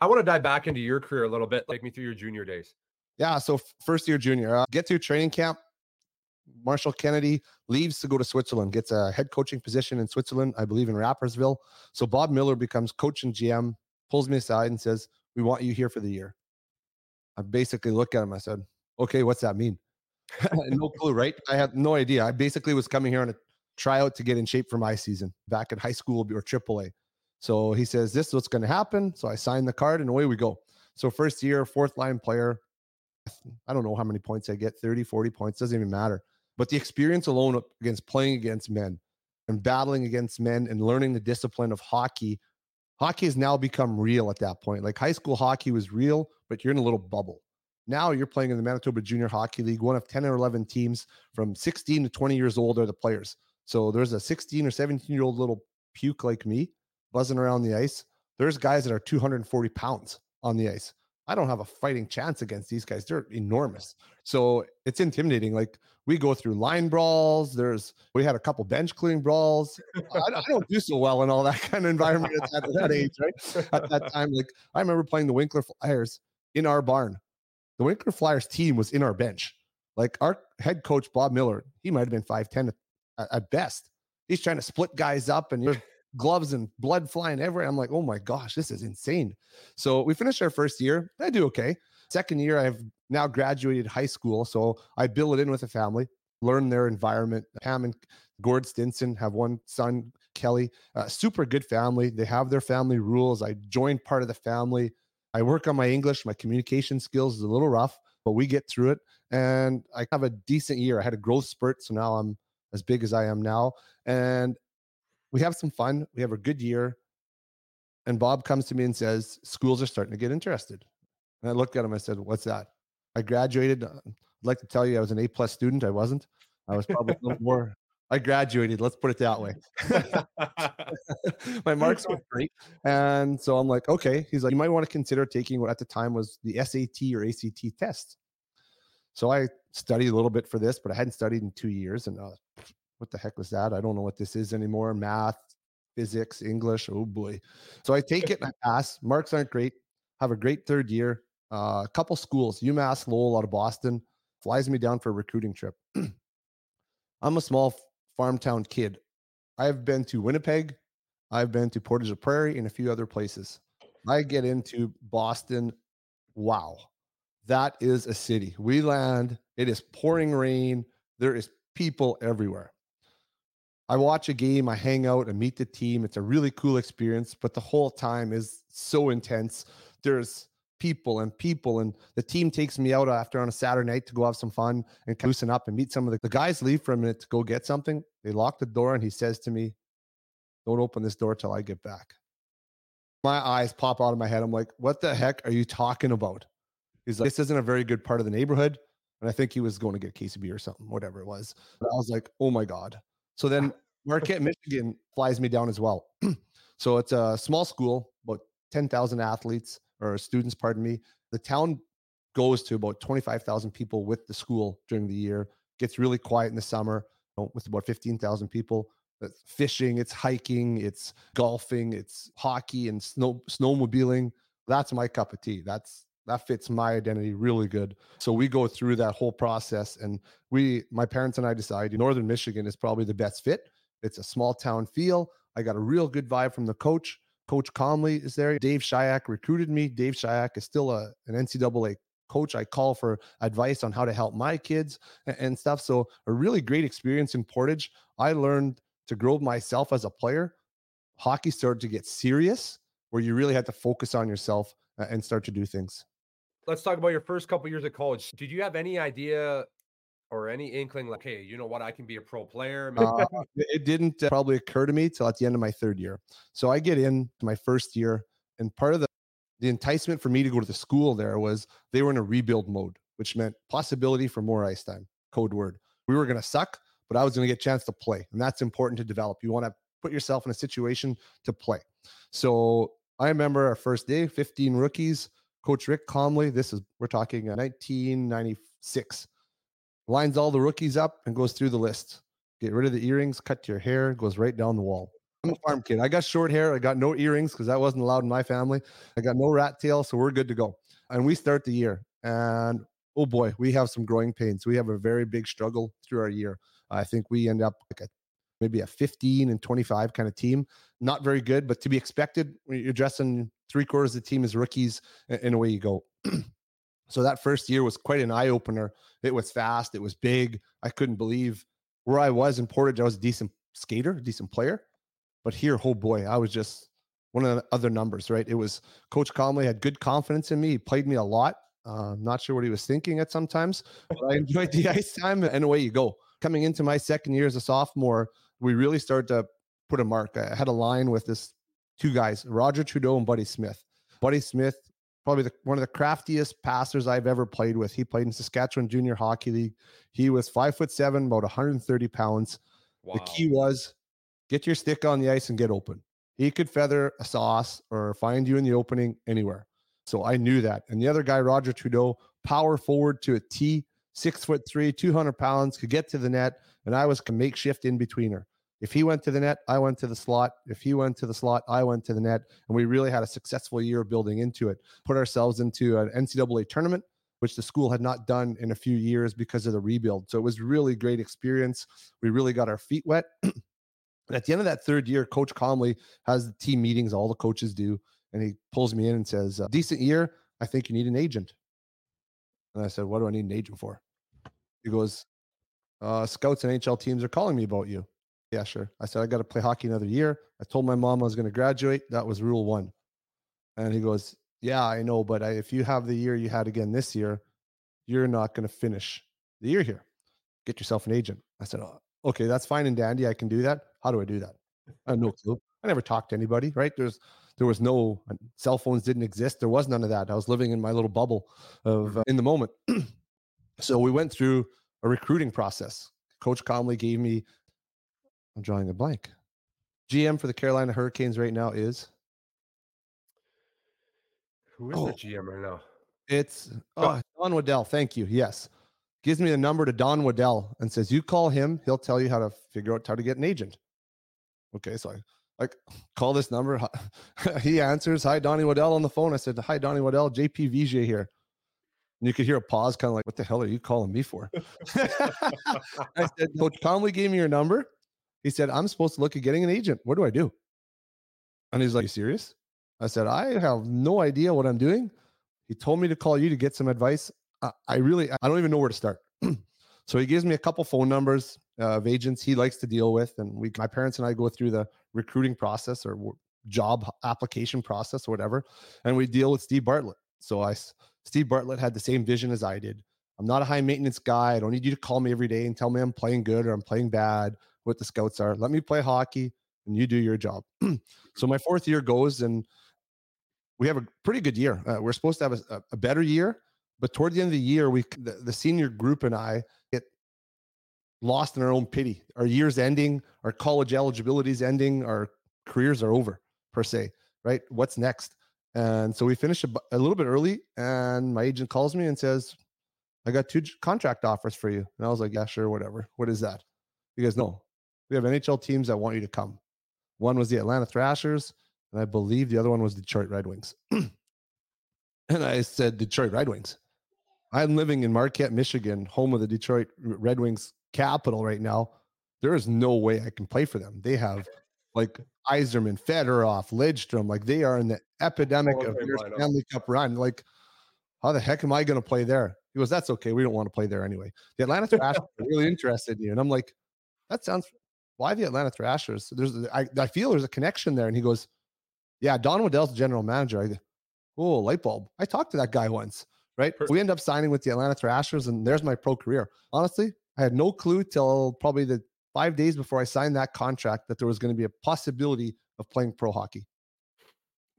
I want to dive back into your career a little bit. Take me through your junior days. Yeah. So first year junior, uh, get through training camp. Marshall Kennedy leaves to go to Switzerland, gets a head coaching position in Switzerland, I believe in Rapperswil. So Bob Miller becomes coach and GM, pulls me aside and says, We want you here for the year. I basically look at him. I said, Okay, what's that mean? no clue, right? I had no idea. I basically was coming here on a tryout to get in shape for my season back in high school or AAA. So he says, This is what's going to happen. So I sign the card and away we go. So, first year, fourth line player. I don't know how many points I get 30, 40 points, doesn't even matter. But the experience alone against playing against men and battling against men and learning the discipline of hockey, hockey has now become real at that point. Like high school hockey was real, but you're in a little bubble. Now you're playing in the Manitoba Junior Hockey League, one of 10 or 11 teams from 16 to 20 years old are the players. So there's a 16 or 17 year old little puke like me buzzing around the ice. There's guys that are 240 pounds on the ice. I don't have a fighting chance against these guys. They're enormous. So it's intimidating. Like we go through line brawls. There's we had a couple bench clearing brawls. I, I, don't do so well in all that kind of environment at that age, right? At that time, like I remember playing the Winkler Flyers in our barn. The Winkler Flyers team was in our bench. Like our head coach Bob Miller, he might have been five ten at, at best. He's trying to split guys up, and you're gloves and blood flying everywhere. I'm like, oh my gosh, this is insane. So we finished our first year. I do okay. Second year, I've now graduated high school. So I bill it in with a family, learn their environment. Pam and Gord Stinson have one son, Kelly. Uh, super good family. They have their family rules. I joined part of the family. I work on my English. My communication skills is a little rough, but we get through it. And I have a decent year. I had a growth spurt. So now I'm as big as I am now. And we have some fun. We have a good year. And Bob comes to me and says, schools are starting to get interested. And I looked at him. I said, what's that? I graduated. Uh, I'd like to tell you I was an A plus student. I wasn't. I was probably a little more. I graduated. Let's put it that way. My marks were great. And so I'm like, okay. He's like, you might want to consider taking what at the time was the SAT or ACT test. So I studied a little bit for this, but I hadn't studied in two years. And uh, what the heck was that? I don't know what this is anymore. Math, physics, English. Oh boy. So I take it and I pass. Marks aren't great. Have a great third year. Uh, a couple schools, UMass Lowell out of Boston, flies me down for a recruiting trip. I'm a small farm town kid. I've been to Winnipeg. I've been to Portage la Prairie and a few other places. I get into Boston. Wow. That is a city. We land, it is pouring rain. There is people everywhere. I watch a game, I hang out, I meet the team. It's a really cool experience, but the whole time is so intense. There's people and people, and the team takes me out after on a Saturday night to go have some fun and loosen up and meet some of the, the guys. Leave for a minute to go get something. They lock the door, and he says to me, "Don't open this door till I get back." My eyes pop out of my head. I'm like, "What the heck are you talking about?" He's like, "This isn't a very good part of the neighborhood." And I think he was going to get KCB or something, whatever it was. But I was like, "Oh my god." So then Marquette, Michigan flies me down as well. so it's a small school, about 10,000 athletes or students, pardon me. The town goes to about 25,000 people with the school during the year, gets really quiet in the summer with about 15,000 people. It's fishing, it's hiking, it's golfing, it's hockey and snow snowmobiling. That's my cup of tea. That's that fits my identity really good. So we go through that whole process and we my parents and I decide northern Michigan is probably the best fit it's a small town feel. I got a real good vibe from the coach. Coach Comley is there. Dave Shyiak recruited me. Dave Shyiak is still a, an NCAA coach. I call for advice on how to help my kids and, and stuff. So, a really great experience in Portage. I learned to grow myself as a player. Hockey started to get serious where you really had to focus on yourself and start to do things. Let's talk about your first couple years of college. Did you have any idea or any inkling like, hey, you know what, I can be a pro player? Uh, it didn't uh, probably occur to me till at the end of my third year. So I get in my first year, and part of the the enticement for me to go to the school there was they were in a rebuild mode, which meant possibility for more ice time. Code word. We were going to suck, but I was going to get a chance to play, and that's important to develop. You want to put yourself in a situation to play. So I remember our first day, 15 rookies. Coach Rick Comley. This is we're talking uh, 1996 lines all the rookies up and goes through the list. Get rid of the earrings, cut your hair, goes right down the wall. I'm a farm kid. I got short hair. I got no earrings because that wasn't allowed in my family. I got no rat tail, so we're good to go. And we start the year, and oh boy, we have some growing pains. We have a very big struggle through our year. I think we end up like a maybe a 15 and 25 kind of team. Not very good, but to be expected when you're dressing three quarters of the team as rookies, and away you go. so that first year was quite an eye opener. It was fast, it was big. I couldn't believe where I was in Portage. I was a decent skater, decent player. But here, oh boy, I was just one of the other numbers, right? It was Coach Comley had good confidence in me. He played me a lot. Uh, not sure what he was thinking at sometimes, but I enjoyed the ice time and away you go. Coming into my second year as a sophomore, we really started to put a mark. I had a line with this two guys, Roger Trudeau and Buddy Smith. Buddy Smith, probably the, one of the craftiest passers I've ever played with. He played in Saskatchewan Junior Hockey League. He was five foot seven, about 130 pounds. Wow. The key was get your stick on the ice and get open. He could feather a sauce or find you in the opening anywhere. So I knew that. And the other guy, Roger Trudeau, power forward to a T, six foot three, 200 pounds, could get to the net. And I was a makeshift in betweener. If he went to the net, I went to the slot. If he went to the slot, I went to the net. And we really had a successful year building into it. Put ourselves into an NCAA tournament, which the school had not done in a few years because of the rebuild. So it was really great experience. We really got our feet wet. and at the end of that third year, Coach Comley has the team meetings, all the coaches do. And he pulls me in and says, Decent year. I think you need an agent. And I said, What do I need an agent for? He goes, uh, Scouts and HL teams are calling me about you. Yeah, sure. I said, I got to play hockey another year. I told my mom I was going to graduate. That was rule one. And he goes, Yeah, I know. But I, if you have the year you had again this year, you're not going to finish the year here. Get yourself an agent. I said, oh, Okay, that's fine and dandy. I can do that. How do I do that? I have no clue. I never talked to anybody, right? There's, there was no uh, cell phones didn't exist. There was none of that. I was living in my little bubble of uh, in the moment. so we went through a recruiting process. Coach Comley gave me I'm drawing a blank. GM for the Carolina Hurricanes right now is who is oh, the GM right now? It's oh, Don Waddell. Thank you. Yes. Gives me the number to Don Waddell and says, You call him, he'll tell you how to figure out how to get an agent. Okay, so I like call this number. he answers, Hi, Donnie Waddell on the phone. I said, Hi, Donnie Waddell, JP Vigier here. And you could hear a pause, kind of like, What the hell are you calling me for? I said, Coach Comley gave me your number. He said, I'm supposed to look at getting an agent. What do I do? And he's like, You serious? I said, I have no idea what I'm doing. He told me to call you to get some advice. I, I really, I don't even know where to start. so he gives me a couple phone numbers uh, of agents he likes to deal with. And we, my parents and I go through the recruiting process or job application process or whatever. And we deal with Steve Bartlett. So I, Steve Bartlett had the same vision as I did. I'm not a high maintenance guy. I don't need you to call me every day and tell me I'm playing good or I'm playing bad what the scouts are. Let me play hockey and you do your job. so my fourth year goes and we have a pretty good year. Uh, we're supposed to have a, a, better year, but toward the end of the year, we the, the senior group and I get lost in our own pity. Our year's ending, our college eligibility is ending, our careers are over per se. Right? What's next? And so we finish a, a little bit early, and my agent calls me and says, "I got two contract offers for you." And I was like, "Yeah, sure, whatever. What is that?" He goes, "No, we have NHL teams that want you to come. One was the Atlanta Thrashers, and I believe the other one was Detroit Red Wings. and I said, Detroit Red Wings. I'm living in Marquette, Michigan, home of the Detroit Red Wings capital right now. There is no way I can play for them. They have like Yzerman, Fedorov, Lidstrom, like they are in the epidemic oh, of their Stanley Cup run. Like, how the heck am I going to play there? He goes, That's okay. We don't want to play there anyway. The Atlanta Thrashers are really interested in you. And I'm like, That sounds why the Atlanta Thrashers? There's I, I feel there's a connection there. And he goes, Yeah, Don Waddell's the general manager. I go, Oh, light bulb. I talked to that guy once, right? Perfect. We end up signing with the Atlanta Thrashers, and there's my pro career. Honestly, I had no clue till probably the five days before I signed that contract that there was going to be a possibility of playing pro hockey.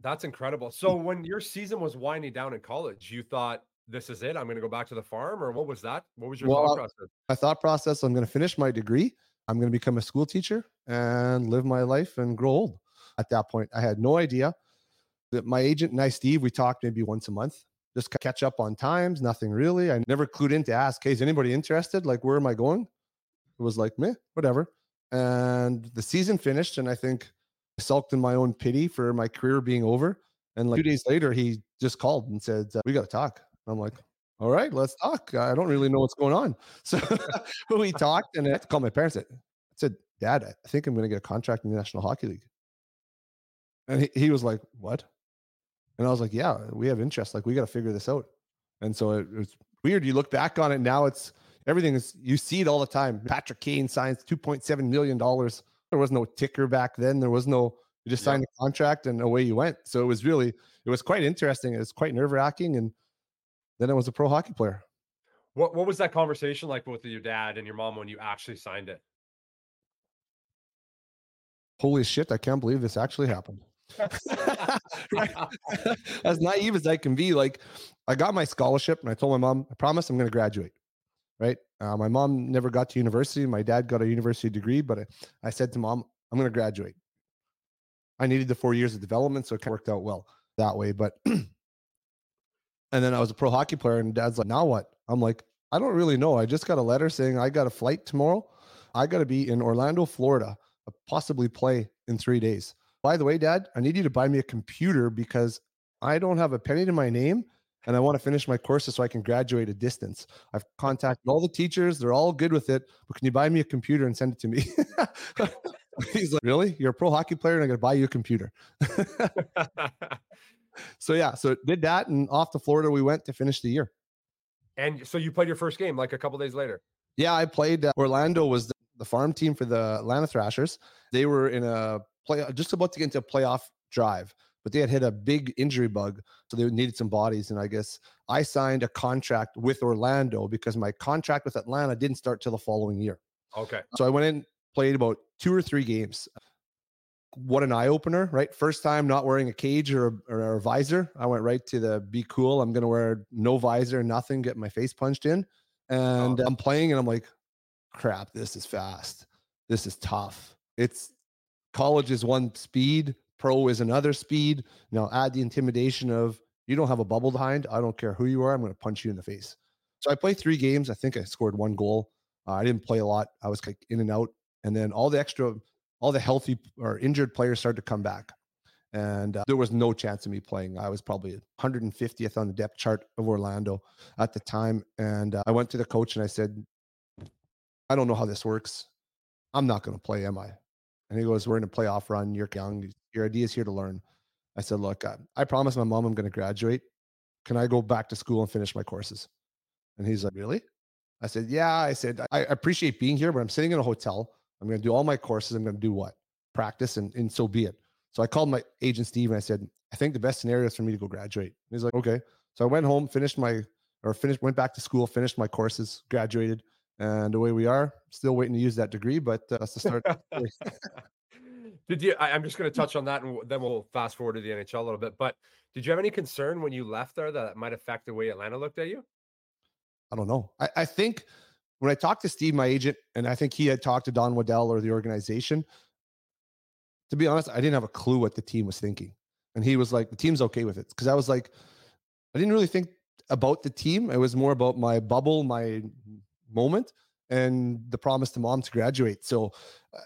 That's incredible. So when your season was winding down in college, you thought this is it. I'm going to go back to the farm, or what was that? What was your well, thought process? My thought process: I'm going to finish my degree. I'm going to become a school teacher and live my life and grow old. At that point, I had no idea that my agent and I, Steve, we talked maybe once a month, just catch up on times, nothing really. I never clued in to ask, hey, is anybody interested? Like, where am I going? It was like, meh, whatever. And the season finished, and I think I sulked in my own pity for my career being over. And like two days later, he just called and said, uh, "We got to talk." I'm like, "All right, let's talk." I don't really know what's going on, so we talked, and I had to call my parents. I said, "Dad, I think I'm going to get a contract in the National Hockey League." And he, he was like, "What?" And I was like, "Yeah, we have interest. Like, we got to figure this out." And so it, it was weird. You look back on it now; it's everything is you see it all the time. Patrick Kane signs two point seven million dollars. There was no ticker back then. There was no you just signed a contract and away you went. So it was really, it was quite interesting. It was quite nerve wracking. And then I was a pro hockey player. What What was that conversation like with your dad and your mom when you actually signed it? Holy shit! I can't believe this actually happened. as naive as I can be, like I got my scholarship and I told my mom, I promise I'm going to graduate. Right. Uh, my mom never got to university. My dad got a university degree, but I, I said to mom, I'm going to graduate. I needed the four years of development, so it kind of worked out well that way. But and then I was a pro hockey player, and dad's like, now what? I'm like, I don't really know. I just got a letter saying I got a flight tomorrow. I got to be in Orlando, Florida, uh, possibly play in three days. By the way, dad, I need you to buy me a computer because I don't have a penny to my name and I want to finish my courses so I can graduate a distance. I've contacted all the teachers, they're all good with it, but can you buy me a computer and send it to me? He's like, Really? You're a pro hockey player and I got to buy you a computer. so, yeah, so did that. And off to Florida we went to finish the year. And so you played your first game like a couple days later? Yeah, I played. Uh, Orlando was the, the farm team for the Atlanta Thrashers. They were in a play, just about to get into a playoff drive but they had hit a big injury bug, so they needed some bodies. And I guess I signed a contract with Orlando because my contract with Atlanta didn't start till the following year. Okay. So I went in, played about two or three games. What an eye opener, right? First time not wearing a cage or a, or a visor. I went right to the be cool. I'm going to wear no visor, nothing, get my face punched in. And oh. I'm playing and I'm like, crap, this is fast. This is tough. It's college is one speed, pro is another speed. Now add the intimidation of you don't have a bubble behind. I don't care who you are. I'm going to punch you in the face. So I played three games. I think I scored one goal. Uh, I didn't play a lot. I was in and out. And then all the extra, all the healthy or injured players started to come back. And uh, there was no chance of me playing. I was probably 150th on the depth chart of Orlando at the time. And uh, I went to the coach and I said, I don't know how this works. I'm not going to play, am I? And he goes, We're in a playoff run. You're young. Your idea is here to learn. I said, Look, I, I promised my mom I'm going to graduate. Can I go back to school and finish my courses? And he's like, Really? I said, Yeah. I said, I appreciate being here, but I'm sitting in a hotel. I'm going to do all my courses. I'm going to do what? Practice, and, and so be it. So I called my agent, Steve, and I said, I think the best scenario is for me to go graduate. And he's like, Okay. So I went home, finished my, or finished, went back to school, finished my courses, graduated. And away we are, still waiting to use that degree, but uh, that's the start. Did you? I, am just going to touch on that, and then we'll fast forward to the NHL a little bit. But did you have any concern when you left there that might affect the way Atlanta looked at you? I don't know. I, I think when I talked to Steve, my agent, and I think he had talked to Don Waddell or the organization. To be honest, I didn't have a clue what the team was thinking, and he was like, "The team's okay with it," because I was like, I didn't really think about the team. It was more about my bubble, my moment, and the promise to mom to graduate. So uh,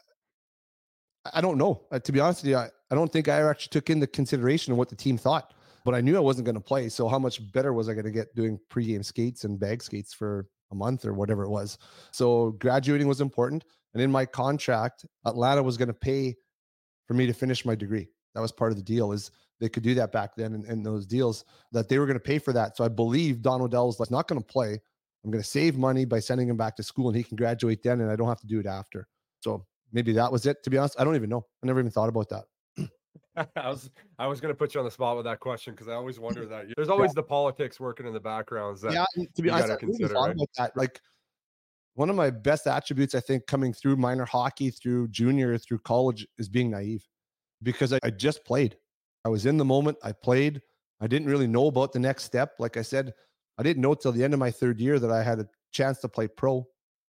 I don't know. Uh, to be honest with you, I, I don't think I actually took into consideration of what the team thought, but I knew I wasn't going to play. So how much better was I going to get doing pregame skates and bag skates for a month or whatever it was? So graduating was important. And in my contract, Atlanta was going to pay for me to finish my degree. That was part of the deal is they could do that back then in, those deals that they were going to pay for that. So I believe Don Waddell was like, not going to play. I'm going to save money by sending him back to school and he can graduate then and I don't have to do it after. So maybe that was it. To be honest, I don't even know. I never even thought about that. I was I was going to put you on the spot with that question because I always wonder that there's always yeah. the politics working in the backgrounds. That yeah, to be honest, I consider, right? about that. Like one of my best attributes, I think, coming through minor hockey, through junior, through college, is being naive, because I, I just played. I was in the moment. I played. I didn't really know about the next step. Like I said, I didn't know till the end of my third year that I had a chance to play pro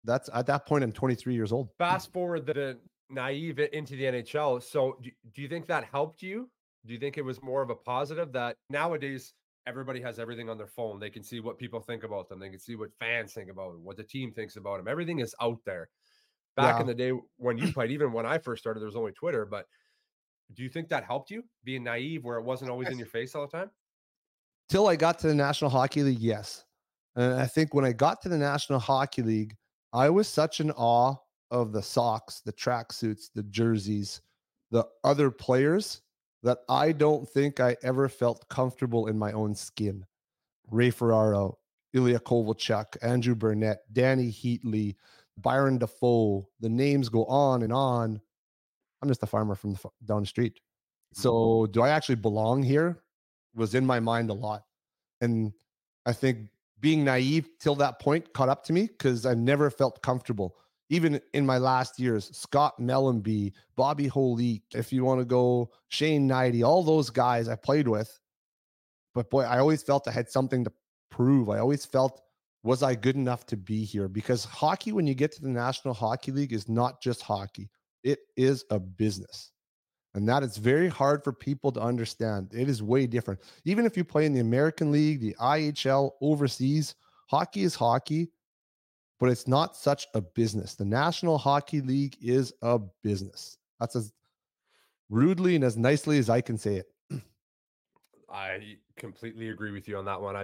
that's at that point I'm 23 years old. Fast forward the naive into the NHL. So do, do you think that helped you? Do you think it was more of a positive that nowadays everybody has everything on their phone? They can see what people think about them. They can see what fans think about them, what the team thinks about them. Everything is out there. Back yeah. in the day when you played, even when I first started, there was only Twitter. But do you think that helped you being naive where it wasn't always in your face all the time? till I got to the National Hockey League, yes. And I think when I got to the National Hockey League, I was such in awe of the socks, the tracksuits, the jerseys, the other players that I don't think I ever felt comfortable in my own skin. Ray Ferraro, Ilya Kovalchuk, Andrew Brunette, Dany Heatley, Byron Dafoe. The names go on and on. I'm just a farmer from the, down the street. So, mm-hmm. do I actually belong here? Was in my mind a lot. And I think being naive till that point caught up to me because I never felt comfortable. Even in my last years, Scott Mellanby, Bobby Holik, if you want to go, Shane Hnidy, all those guys I played with. But boy, I always felt I had something to prove. I always felt, was I good enough to be here? Because hockey, when you get to the National Hockey League, is not just hockey, it is a business. And that is very hard for people to understand. It is way different. Even if you play in the American League, the IHL, overseas, hockey is hockey, but it's not such a business. The National Hockey League is a business. That's as rudely and as nicely as I can say it. I completely agree with you on that one. I